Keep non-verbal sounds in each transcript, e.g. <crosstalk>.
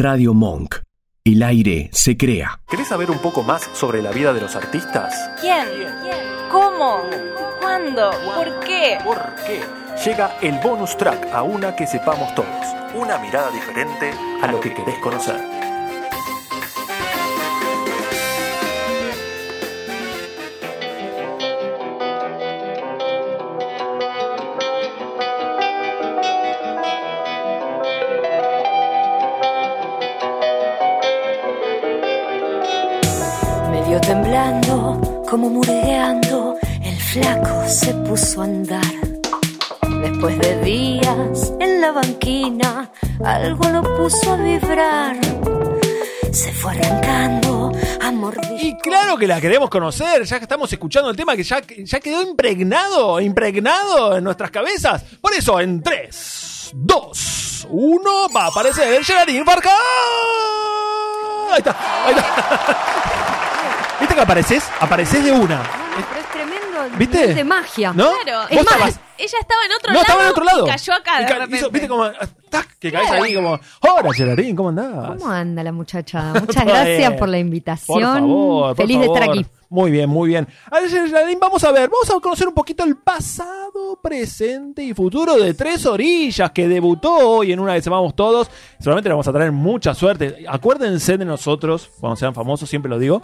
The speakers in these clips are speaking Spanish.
Radio Monk. El aire se crea. ¿Querés saber un poco más sobre la vida de los artistas? ¿Quién? ¿Cómo? ¿Cuándo? ¿Por qué? ¿Por qué? Llega el bonus track a una que sepamos todos. Una mirada diferente a lo que querés conocer. Y claro que la queremos conocer, ya que estamos escuchando el tema que ya, quedó impregnado, impregnado en nuestras cabezas. Por eso, en 3, 2, 1, va a aparecer Gerardín Farcán. Ahí. <laughs> ¿Viste que apareces? Apareces de una. Pero es tremendo ¿Viste? nivel de magia. ¿No? Claro. ¿Vos Es más, estabas- ella estaba en otro No, lado. estaba en otro lado. Y cayó acá Y de ca- repente. hizo- ¿Viste como, tac, que caes ahí como, hola Gerardín, ¿cómo andás? ¿Cómo anda la muchacha? <laughs> Muchas gracias por la Por invitación. favor, por Feliz de estar favor. aquí. Muy bien, muy bien. A ver, Geraldine, vamos a ver, vamos a conocer un poquito el pasado, presente y futuro de Tres Orillas, que debutó hoy en una que sepamos todos. Seguramente le vamos a traer mucha suerte. Acuérdense de nosotros, cuando sean famosos, siempre lo digo.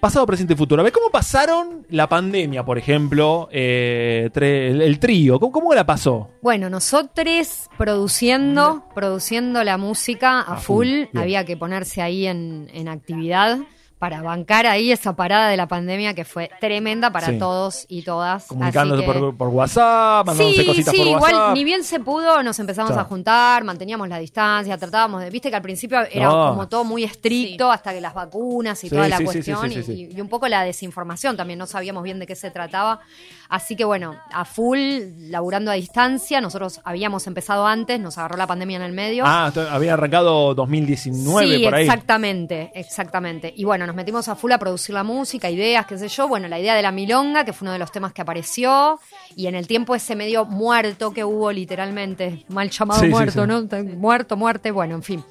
Pasado, presente y futuro. A ver, ¿cómo pasaron la pandemia, por ejemplo? eh, tre- el, el trío, ¿cómo, cómo la pasó? Bueno, nosotros produciendo, produciendo la música a, A full, full, había que ponerse ahí en, en actividad para bancar ahí esa parada de la pandemia que fue tremenda para Sí. todos y todas. Comunicándose Así que- por, por WhatsApp, mandándose Sí, cositas sí, por igual WhatsApp. ni bien se pudo, nos empezamos Claro. a juntar, manteníamos la distancia, tratábamos de, viste que al principio era No. como todo muy estricto hasta que las vacunas y Sí, toda la sí, sí, cuestión sí, sí, sí, y, y un poco la desinformación también, no sabíamos bien de qué se trataba. Así que bueno, a full, laburando a distancia, nosotros habíamos empezado antes, nos agarró la pandemia en el medio. Ah, había arrancado 2019 sí, por ahí. exactamente, exactamente. Y bueno, nos metimos a full a producir la música, ideas, qué sé yo. Bueno, la idea de la milonga, que fue uno de los temas que apareció. Y en el tiempo ese medio muerto que hubo, literalmente, mal llamado Sí, muerto, sí. ¿no? Muerto, muerte, bueno, en fin.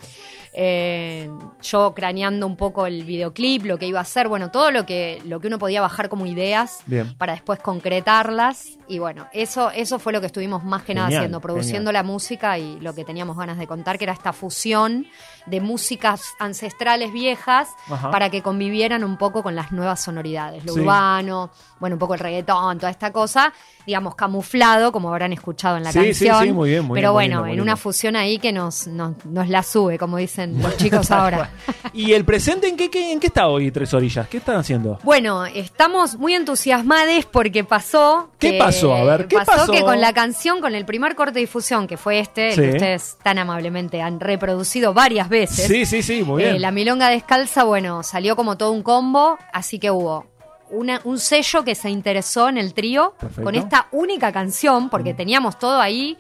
Eh, yo craneando un poco el videoclip, lo que iba a hacer, bueno, todo lo que, lo que uno podía bajar como ideas Bien. para después concretarlas. Y bueno, eso, eso fue lo que estuvimos más que nada haciendo, produciendo genial. la música y lo que teníamos ganas de contar, que era esta fusión de músicas ancestrales viejas Ajá. para que convivieran un poco con las nuevas sonoridades, lo Sí. urbano, bueno, un poco el reggaetón, toda esta cosa, digamos, camuflado, como habrán escuchado en la Sí, canción. sí, muy bien, muy Pero bien, muy bueno, muy en una fusión ahí que nos, nos, nos la sube, como dicen los chicos <laughs> ahora. ¿Y el presente en qué, qué- en qué está hoy Tres Orillas? ¿Qué están haciendo? Bueno, estamos muy entusiasmados porque pasó. ¿Qué que- pasó? A ver, ¿qué pasó? que con la canción, con el primer corte de difusión, que fue este, Sí. que ustedes tan amablemente han reproducido varias veces. Sí, sí, sí, muy bien. Eh, la milonga descalza, bueno, salió como todo un combo, así que hubo una- un sello que se interesó en el trío con esta única canción, porque teníamos todo ahí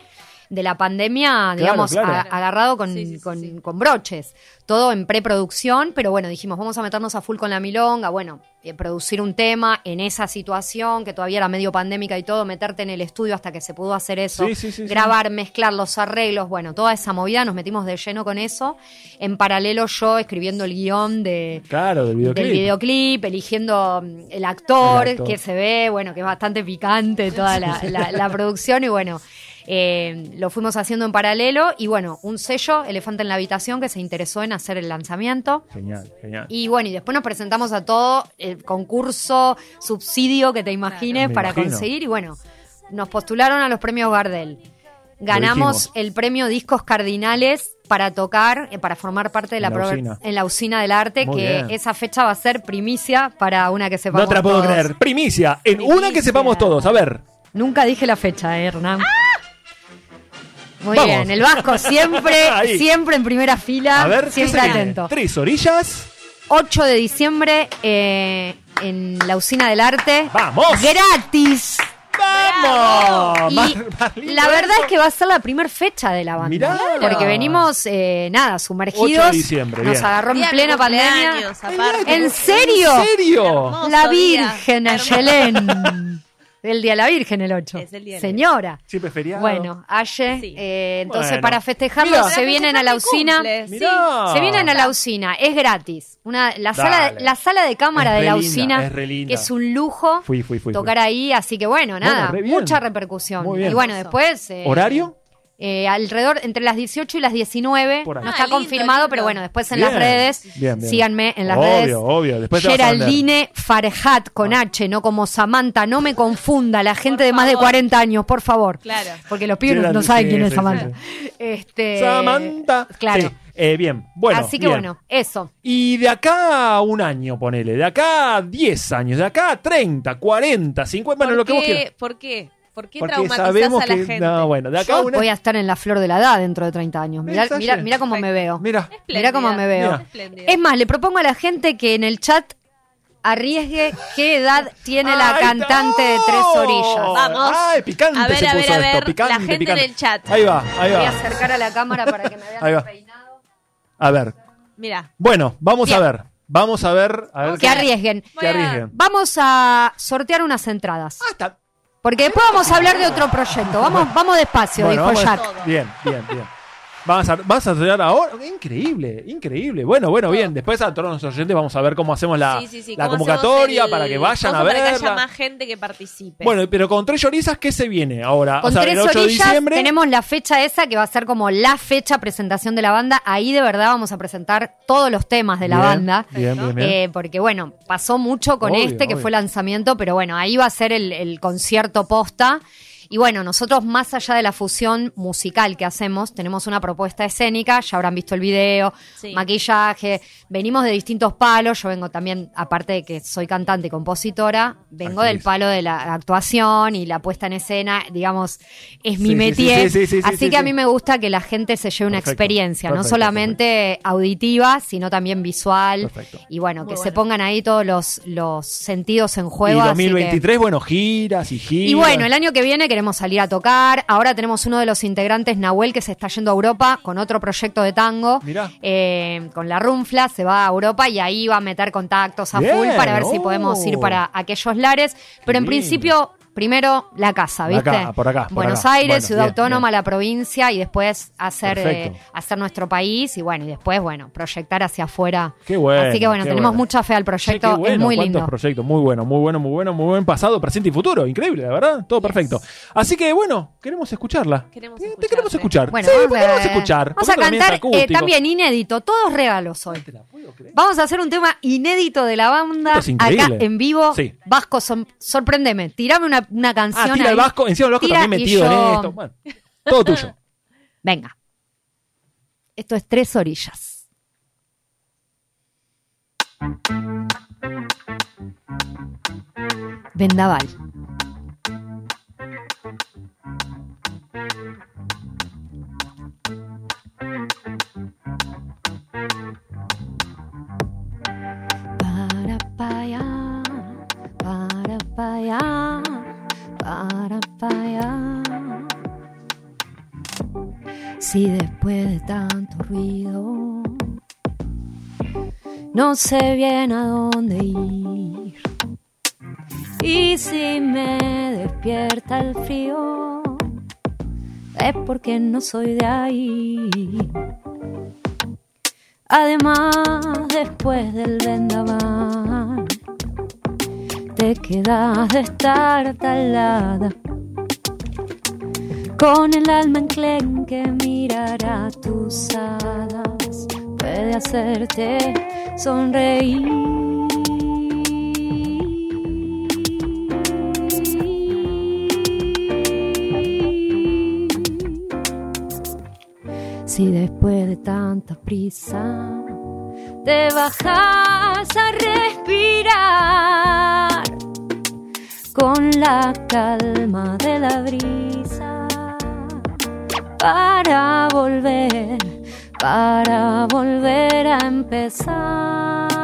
de la pandemia, digamos, claro. a- agarrado con, Sí, sí, sí, con- sí. con broches. Todo en preproducción, pero bueno, dijimos, vamos a meternos a full con la milonga, bueno, eh, producir un tema en esa situación que todavía era medio pandémica y todo, meterte en el estudio hasta que se pudo hacer eso, Sí, sí, sí, sí. grabar, mezclar los arreglos, bueno, toda esa movida, nos metimos de lleno con eso. En paralelo yo escribiendo el guion de, Claro, del videoclip. del videoclip, eligiendo mm, el actor, El actor. que se ve, bueno, que es bastante picante toda la, la- la producción y bueno, eh, lo fuimos haciendo en paralelo y bueno, un sello, Elefante en la Habitación, que se interesó en hacer el lanzamiento. Genial, genial. Y bueno, y después nos presentamos a todo el concurso, subsidio que te imagines para imagino. conseguir y bueno, nos postularon a los premios Gardel. Ganamos el premio Discos Cardinales para tocar, eh, para formar parte de la, En la usina. en la usina del arte, Muy que bien. esa fecha va a ser primicia para una que sepamos No te la puedo todos. creer. Primicia, en una que sepamos todos. A ver. Nunca dije la fecha, eh, Hernán. Muy Vamos. bien, el Vasco siempre, <laughs> siempre en primera fila, A ver, ¿qué siempre se viene? atento. Tres Orillas. 8 de diciembre eh, en la usina del arte. ¡Vamos! ¡Gratis! ¡Vamos! Y Más- más lindo la verdad eso. es que va a ser la primera fecha de la banda. Mirá. Porque venimos, eh, nada, sumergidos. 8 de diciembre, Nos bien. agarró en plena mi pandemia. ¿En serio? ¿En serio? La. Virgen, Hermoso. El Día de la Virgen el 8. Es el Día de la Señora. Siempre feriado. Bueno, Aye, Sí. eh, entonces Bueno. para festejarlo Mira. se vienen a la usina. sí. Mirá. Se vienen a la usina, es gratis. Una, la, sala, la sala de cámara Es de re la linda, usina es re linda. es un lujo Fui, fui, fui. tocar ahí, así que bueno, nada, re mucha repercusión. Muy bien. Y bueno, después... eh, ¿Horario? Eh, alrededor entre las 18 y las 19. Por ahí. No Ah, está lindo, confirmado, lindo. pero bueno, después en Bien. las redes, Bien, bien. síganme en las obvio, redes. Obvio, Después. Geraldine Farhat con H, no como Samantha, no me confunda la gente de más de favor. 40 años, por favor. Claro. Porque los pibes no- saben sí, quién es sí, Samantha. sí, Este, Samantha. Claro. Sí, eh, bien, bueno. Así que bien. bueno, eso. Y de acá a un año, ponele. De acá a 10 años. De acá a 30, 40, 50. Bueno, ¿Por lo que vos qué? quieras. ¿Por qué? ¿Por qué Porque traumatizás sabemos a la que. gente? No, bueno, de acá Yo voy a estar en la flor de la edad dentro de 30 años. Mirá, mirá, mirá cómo me veo. Mira. Mirá cómo me veo. Espléndida. Es más, le propongo a la gente que en el chat arriesgue qué edad tiene la cantante de Tres Orillas. Vamos. Ay, picante A ver, se a ver, puso a esto. ver, Picante, la gente picante. en el chat. Ahí va, ahí Voy a va. acercar a la cámara para que me vean Ahí va. el peinado. A ver. Mira. Bueno, vamos Bien. a ver. Vamos a ver. A ver Que qué- arriesguen. que arriesguen. Vamos a sortear unas entradas. Ah, está. Porque después vamos a hablar de otro proyecto. Vamos, vamos despacio, Bueno, dijo vamos Jack. Bien, bien, bien. Vas a, vas a estudiar ahora. Increíble, increíble. Bueno, bueno, bien. Después a todos nuestros oyentes vamos a ver cómo hacemos la, sí, sí, sí. la ¿Cómo convocatoria hacemos el- para que vayan a Ojo, Para que haya más gente que participe. Bueno, pero con tres llorizas, ¿qué se viene ahora? Con o sea, tres el 8 de orillas diciembre. tenemos la fecha esa que va a ser como la fecha presentación de la banda. Ahí de verdad vamos a presentar todos los temas de la Bien, banda. Bien, bien, bien. Eh, porque bueno, pasó mucho con Obvio, este que obvio. fue el lanzamiento, pero bueno, ahí va a ser el, el concierto posta. Y bueno, nosotros más allá de la fusión musical que hacemos, tenemos una propuesta escénica, ya habrán visto el video, Sí. maquillaje, venimos de distintos palos, yo vengo también, aparte de que soy cantante y compositora, vengo Actriz. del palo de la actuación y la puesta en escena, digamos, es mi Sí, sí, métier. sí, sí, sí, sí, Así sí, que a sí. mí me gusta que la gente se lleve una Perfecto, experiencia, no perfecto, solamente auditiva, sino también visual. Perfecto. Y bueno, que se pongan ahí todos los, los sentidos en juego. y así 2023, bueno, giras y que- giras. y bueno, el año que viene queremos salir a tocar. Ahora tenemos uno de los integrantes, Nahuel, que se está yendo a Europa con otro proyecto de tango. Mirá. Eh, con la Runfla se va a Europa y ahí va a meter contactos a Bien, full para ver si oh. podemos ir para aquellos lares. Pero en principio, primero la casa, ¿viste? Acá, por acá, por Buenos acá. Aires, Bueno, Ciudad bien, Autónoma, bien. la provincia y después hacer, eh, hacer nuestro país y bueno, y después, bueno, proyectar hacia afuera. Qué bueno. Así que bueno, tenemos bueno. mucha fe al proyecto, qué bueno, es muy lindo. proyectos, muy bueno, muy bueno, muy bueno, muy buen pasado, presente y futuro. Increíble, la verdad. Todo perfecto. Así que bueno, queremos escucharla. Queremos Eh, Te queremos escuchar. Bueno, sí, vamos, ¿por qué no a, vamos a escuchar? vamos ¿Por a cantar eh, también inédito, todos regalos hoy. Vamos a hacer un tema inédito de la banda acá en vivo. Sí. Vasco, son- sorprendeme. Tirame una, una canción. Ah, tira ahí. el Vasco, encima el Vasco Tira también metido yo- en esto. Bueno, todo tuyo. <laughs> Venga. Esto es Tres Orillas. Vendaval. Para para Si después de tanto ruido no sé bien a dónde ir. Y si me despierta el frío, es porque no soy de ahí. Además, después del vendaval, te quedas de estar talada con el alma enclenque mirar a tus hadas puede hacerte sonreír. Si después de tanta prisa te bajas a respirar con la calma de la brisa para volver, para volver a empezar.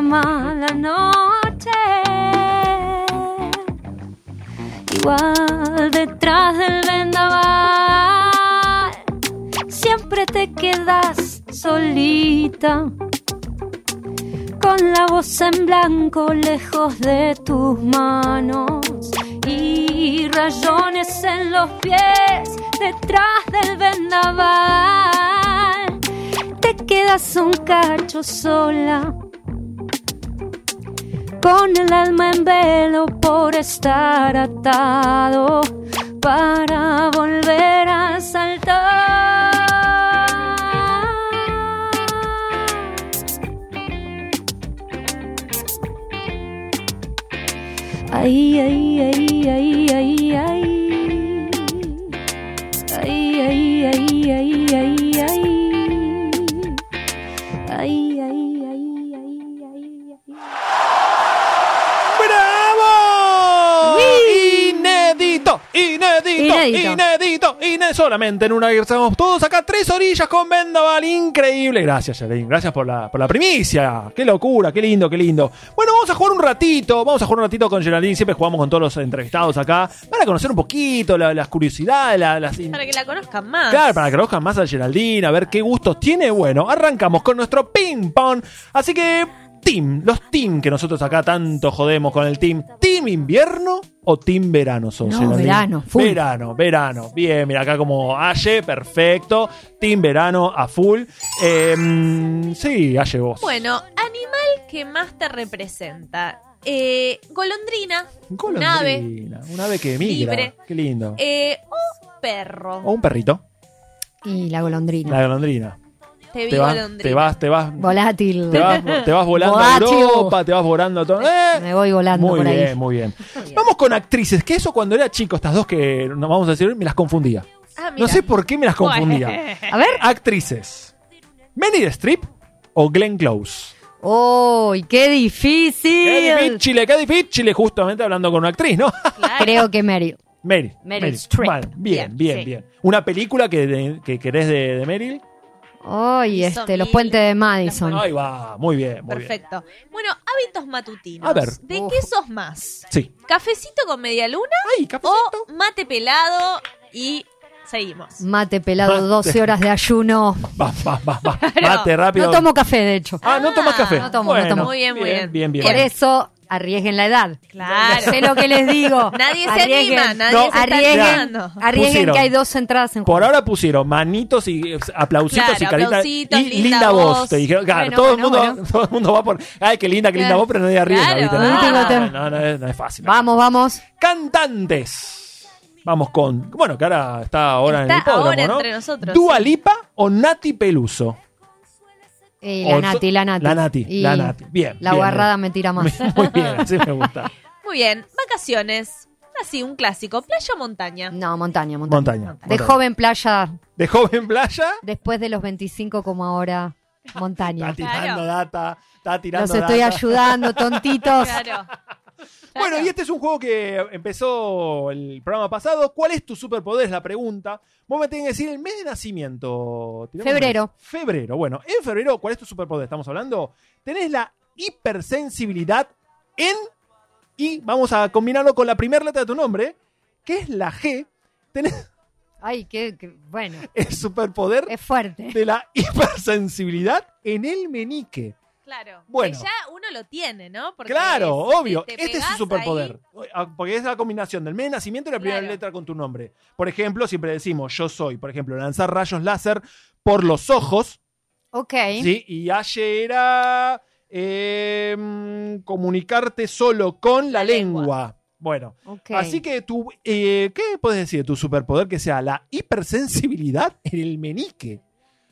La noche. Igual detrás del vendaval, siempre te quedas solita. Con la voz en blanco lejos de tus manos y rayones en los pies detrás del vendaval. Te quedas un cacho sola con el alma en velo por estar atado para volver a saltar. Ay, ay, ay, ay, inédito, Inédito. Solamente en una que estamos todos acá, tres orillas con vendaval. Increíble. Gracias, Yelene. Gracias por la, por la primicia. Qué locura, qué lindo, qué lindo. Bueno, vamos a jugar un ratito. Vamos a jugar un ratito con Geraldine. Siempre jugamos con todos los entrevistados acá. Para conocer un poquito la- las curiosidades, la- las, Para que la conozcan más. Claro, para que conozcan más a Geraldine, a ver qué gustos tiene. Bueno, arrancamos con nuestro ping pong. Así que, team, los team que nosotros acá tanto jodemos con el team. ¿Team invierno o team verano sos, No, Geraldine? verano, full. Verano, verano. Bien, mira acá como Aye, perfecto. Team verano a full. Eh, sí, Aye vos. Bueno, animal que más te representa. Eh, golondrina, un ave, Golondrina, un ave que migra. Libre. Qué lindo. eh, un perro. O un perrito. Y la golondrina. La golondrina. Te Te vas, te vas, te vas, Volátil. Te vas, te vas volando a. Europa, te vas volando a todo. ¡Eh! Me voy volando Muy por bien, ahí. muy bien. Vamos con actrices, que eso cuando era chico, estas dos que nos vamos a decir, me las confundía. Ah, No sé por qué me las confundía. A ver. Actrices. Meryl Streep o Glenn Close. ¡Uy, qué difícil! Qué difícil, qué difícil, justamente hablando con una actriz, ¿no? Claro. Creo que Meryl. Meryl. Meryl Streep. Vale, bien, bien, Bien, bien. Una película que, de- que querés de, de Meryl. ¡Uy, Hizo este, los puentes de Madison! Ahí va, muy bien, muy bien. Perfecto. Bueno, hábitos matutinos. A ver. ¿De qué sos más? Sí. ¿Cafecito con media luna Ay, cafecito. o mate pelado y seguimos? Mate pelado, Mate. 12 horas de ayuno. Va, va, va, va. <laughs> Mate rápido. No tomo café, de hecho. Ah, no tomas Ah, café. no tomo, no Bueno, tomo. Muy bien, muy bien. Bien, bien. Por eso, arriesguen la edad. Claro. Sé lo que les digo. <laughs> Nadie se anima, nadie No, se está Arriesguen, animando. arriesguen Pusieron. que hay dos entradas en Por juego. ahora pusieron manitos y eh, aplausitos Claro, y caritas aplausitos, y linda linda voz. voz. Te dijeron, claro, Bueno, todo, bueno, el mundo, bueno. <laughs> todo el mundo va por, ay, qué linda, qué linda Claro. voz, pero nadie arriesga, Claro. No, no, no, es, no es fácil. Vamos, vamos. Cantantes. Vamos con, bueno, que ahora está ahora en el Está hipódromo, ahora ¿no? entre nosotros, Dua sí. Lipa o Nati Peluso. O la Nati, la Nati. La Nati, Y la Nati. Bien. La bien, guarrada bien. me tira más. <laughs> Muy bien, así me gusta. Muy bien. Vacaciones. Así, un clásico. Playa o montaña. No, montaña, montaña. Montaña. De montaña. joven playa, De joven playa. después de los 25 como ahora, montaña. Está tirando Claro. data. Está tirando Los estoy data. ayudando, tontitos. Claro. Bueno, y este es un juego que empezó el programa pasado. ¿Cuál es tu superpoder? Es la pregunta. Vos me tenés que decir el mes de nacimiento. ¿Tiramos Febrero. Febrero. Bueno, en febrero, ¿cuál es tu superpoder? Estamos hablando. Tenés la hipersensibilidad en. Y vamos a combinarlo con la primera letra de tu nombre, que es la G. Tenés Ay, qué, qué- bueno, el superpoder es fuerte. de la hipersensibilidad en el menique. Claro. Bueno. Que ya uno lo tiene, ¿no? Porque Claro, es- obvio. te- te este es su superpoder. ahí. Ah, Porque es la combinación del mes de nacimiento y la primera Claro. letra con tu nombre. Por ejemplo, siempre decimos yo soy, por ejemplo, lanzar rayos láser por los ojos. Ok. ¿sí? Y ayer era eh, mm, comunicarte solo con la, La lengua. lengua. Bueno, ok. así que tú, eh, ¿qué puedes decir de tu superpoder que sea la hipersensibilidad en el menique?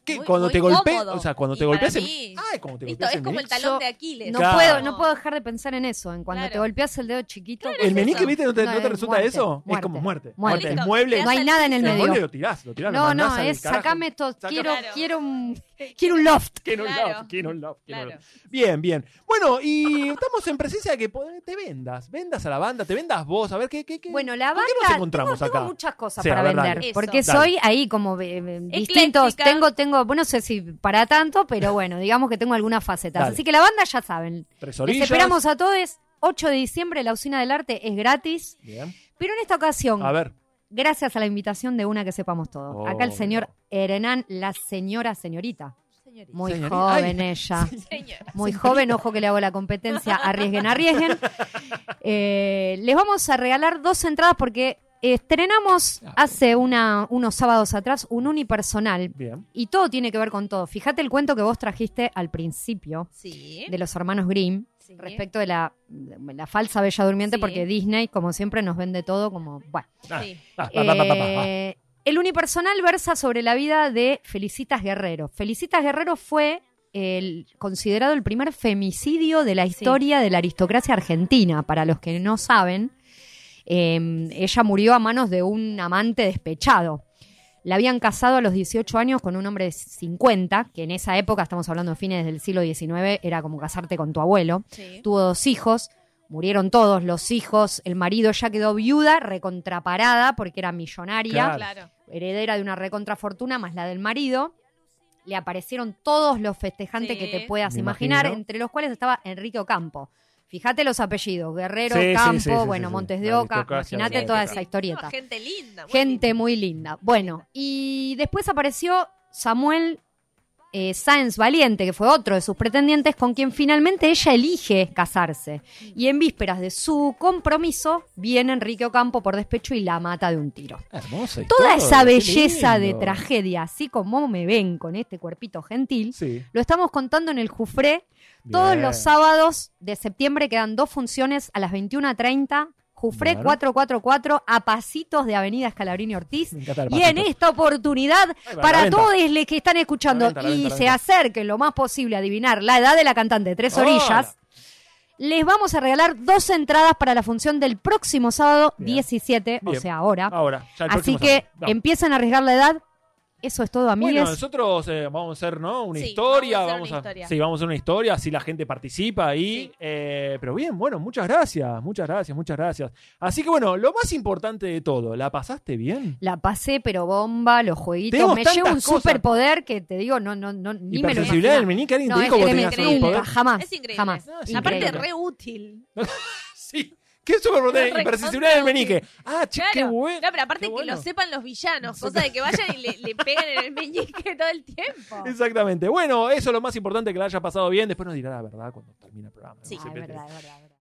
Que Muy- cuando muy te golpeas, cómodo. o sea, cuando te golpeas el- mí, Ay, como te golpeas es el como el talón Yo- de Aquiles. No, Claro. puedo, no puedo dejar de pensar en eso. En cuando Claro. te golpeas el dedo chiquito. Claro, El es meñique. ¿viste? ¿No te, No, no te es resulta muerte, eso? Es como muerte. muerte. Muerte. El mueble. No hay nada en el el medio. mueble lo tirás, lo tirás, No, no, es sacame esto. Quiero, quiero un, quiero un loft. Quiero un Claro. love, quiero un quiero love. Bien, bien. Bueno, y estamos en presencia de que te vendas. Vendas a la banda, te vendas vos. A ver, ¿qué, qué, qué? Bueno, la ¿Con banda. qué nos encontramos tengo, acá? tengo muchas cosas Sí, para ver, vender. Porque soy ahí como eh, eh, distintos. Tengo, tengo bueno, no sé si para tanto, pero bueno, digamos que tengo algunas facetas. Dale. Así que la banda ya saben. Tres Les esperamos a todos. 8 de diciembre, la usina del arte es gratis. Bien. Pero en esta ocasión, A ver. Gracias a la invitación de una que sepamos todo. Oh, Acá el señor Hernán, la señora señorita. Señorita. Muy Señorita. joven Ay. ella. Señora. Muy joven, ojo que le hago la competencia. <laughs> Arriesguen, arriesguen. Eh, les vamos a regalar dos entradas porque estrenamos hace una, unos sábados atrás un unipersonal. Bien. Y todo tiene que ver con todo. Fíjate el cuento que vos trajiste al principio Sí. de los hermanos Grimm Sí. respecto de la, de la falsa Bella Durmiente, Sí. porque Disney, como siempre, nos vende todo como. Bueno. Sí. Eh, el unipersonal versa sobre la vida de Felicitas Guerrero. Felicitas Guerrero fue el, considerado el primer femicidio de la historia de la aristocracia argentina. Para los que no saben, eh, ella murió a manos de un amante despechado. La habían casado a los 18 años con un hombre de 50, que en esa época, estamos hablando de fines del siglo XIX, era como casarte con tu abuelo. Sí. Tuvo dos hijos, murieron todos los hijos, el marido ya quedó viuda, recontraparada porque era millonaria, Claro. Heredera de una recontrafortuna más la del marido. Le aparecieron todos los festejantes Sí. que te puedas Me imaginar, imagino. entre los cuales estaba Enrique Ocampo. Fíjate los apellidos, Guerrero, Sí, Campo, sí, sí, bueno, sí, sí. Montes de Oca, imagínate toda esa historieta. No, gente linda. muy Gente linda. muy linda. Bueno, y después apareció Samuel eh, Sáenz Valiente, que fue otro de sus pretendientes, con quien finalmente ella elige casarse. Y en vísperas de su compromiso, viene Enrique Ocampo por despecho y la mata de un tiro. Hermosa Toda esa belleza de tragedia, así como me ven con este cuerpito gentil, Sí. lo estamos contando en el Jufré todos los sábados de septiembre. Quedan dos funciones a las 21.30. Jufré Bueno. 444 a pasitos de Avenida Escalabrini Ortiz. Y en esta oportunidad, para todos los que están escuchando La venta, la y venta, se acerquen lo más posible a adivinar la edad de la cantante Tres. Orillas, les vamos a regalar dos entradas para la función del próximo sábado Bien. 17, o sea, ahora. Ahora, Así que sábado. Empiecen a arriesgar la edad. Eso es todo, amigues. Bueno, nosotros eh, vamos a hacer, ¿no? Una Sí, historia. vamos a hacer Vamos una a, historia. Sí, vamos a hacer una historia, así la gente participa ahí. Sí. eh, pero bien, bueno, muchas gracias, muchas gracias, muchas gracias. Así que bueno, lo más importante de todo, ¿la pasaste bien? La pasé, pero bomba, los jueguitos. Tenemos Me llevo un cosas. superpoder que te digo, no, no, no, ni me lo ¿alguien No, te es dijo que tremendo, tenías un poder? nunca, jamás. Es increíble. Jamás. No, es Aparte, Increíble. re útil. <laughs> Sí. ¿Qué superpoder? Re Hipersensibilidad del contra meñique. Ah, che, qué bueno. No, pero aparte que lo sepan los villanos, cosa de que vayan y le, le pegan en el meñique todo el tiempo. Exactamente. Bueno, eso es lo más importante que la haya pasado bien. Después nos dirá la verdad cuando termine el programa. ¿no? Sí. Ah, es verdad, es verdad, es verdad.